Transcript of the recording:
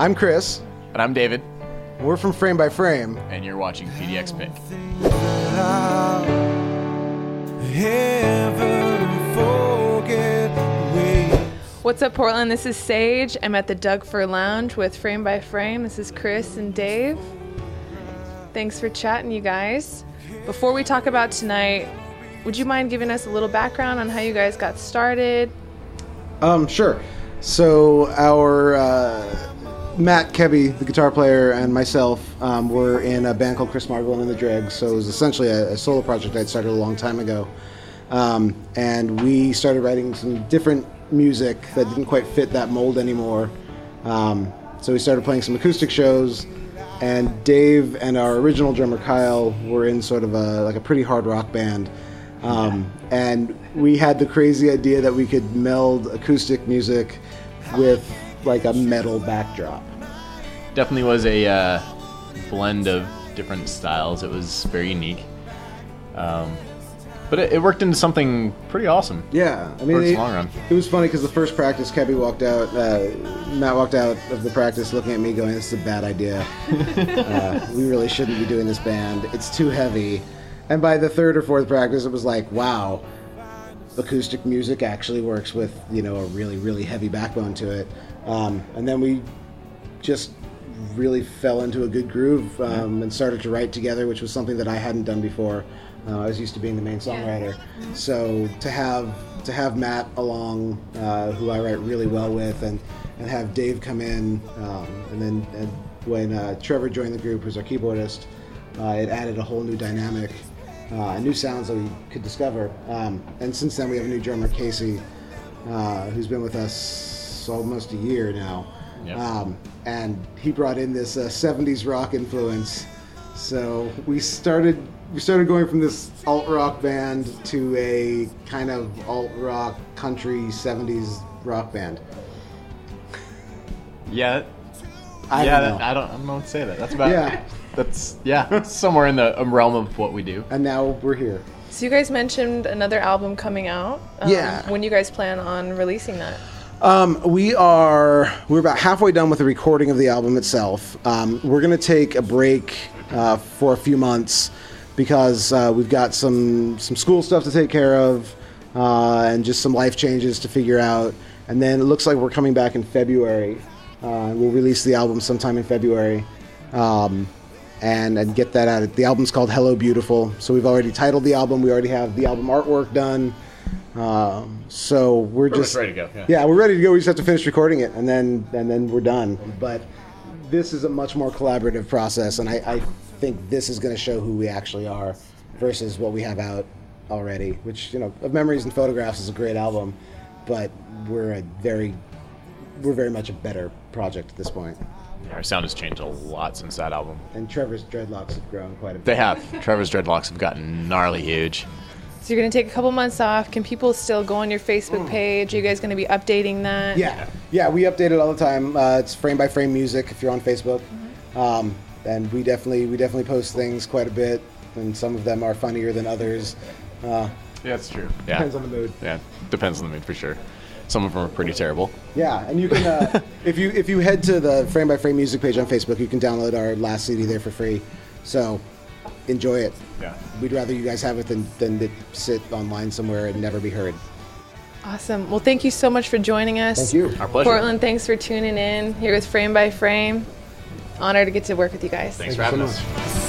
I'm Chris. And I'm David. We're from Frame by Frame. And you're watching PDX Pick. What's up, Portland? This is Sage. I'm at the Doug Fir Lounge with Frame by Frame. This is Chris and Dave. Thanks for chatting, you guys. Before we talk about tonight, would you mind giving us a little background on how you guys got started? Um, sure. So our uh, Matt Kebby, the guitar player, and myself um, were in a band called Chris Margolin and the Dregs. So it was essentially a, a solo project I'd started a long time ago, um, and we started writing some different music that didn't quite fit that mold anymore. Um, so we started playing some acoustic shows, and Dave and our original drummer Kyle were in sort of a like a pretty hard rock band. Um, and we had the crazy idea that we could meld acoustic music with like a metal backdrop. Definitely was a uh, blend of different styles. It was very unique. Um, but it, it, worked into something pretty awesome. Yeah, I mean, it, long run. it was funny because the first practice, Kebby walked out. Uh, Matt walked out of the practice, looking at me, going, "This is a bad idea. uh, we really shouldn't be doing this band. It's too heavy." And by the third or fourth practice, it was like, "Wow, acoustic music actually works with you know a really really heavy backbone to it." Um, and then we just really fell into a good groove um, and started to write together, which was something that I hadn't done before. Uh, I was used to being the main songwriter, so to have to have Matt along, uh, who I write really well with, and and have Dave come in, um, and then and when uh, Trevor joined the group, who's our keyboardist, uh, it added a whole new dynamic, uh, new sounds that we could discover. Um, and since then, we have a new drummer, Casey, uh, who's been with us almost a year now. Yep. Um, and he brought in this 70s rock influence. So we started we started going from this alt rock band to a kind of alt rock country 70s rock band. Yeah. I yeah, don't know. that- I don't, I don't know what to say that. That's about. Yeah. That's yeah. Somewhere in the realm of what we do. And now we're here. So you guys mentioned another album coming out. Um, Yeah. When you guys plan on releasing that? Um, we are we're about halfway done with the recording of the album itself. Um, we're gonna take a break uh, for a few months because uh, we've got some some school stuff to take care of uh, and just some life changes to figure out. And then it looks like we're coming back in February. Uh, we'll release the album sometime in February. Um, and, and get that out. The album's called Hello Beautiful. So we've already titled the album. We already have the album artwork done. Um, so we're just ready to go, yeah. yeah, we're ready to go. We just have to finish recording it, and then and then we're done. But this is a much more collaborative process, and I, I think this is going to show who we actually are versus what we have out already. Which you know, of memories and photographs is a great album, but we're a very we're very much a better project at this point. Our sound has changed a lot since that album. And Trevor's dreadlocks have grown quite a bit. They have. Trevor's dreadlocks have gotten gnarly huge. So you're gonna take a couple months off. Can people still go on your Facebook page? Are you guys gonna be updating that? Yeah, yeah, we update it all the time. Uh, it's frame by frame music if you're on Facebook, um, and we definitely we definitely post things quite a bit, and some of them are funnier than others. Uh, Yeah, that's true. Yeah. Depends on the mood. Yeah, depends on the mood for sure. Some of them are pretty terrible. yeah, and you can uh, if you if you head to the frame by frame music page on Facebook, you can download our last CD there for free. So enjoy it. Yeah. We'd rather you guys have it than than it sit online somewhere and never be heard. Awesome. Well, thank you so much for joining us. Thank you. Our pleasure. Portland, thanks for tuning in here with Frame by Frame. Honor to get to work with you guys. Thanks Thank for having so us. much.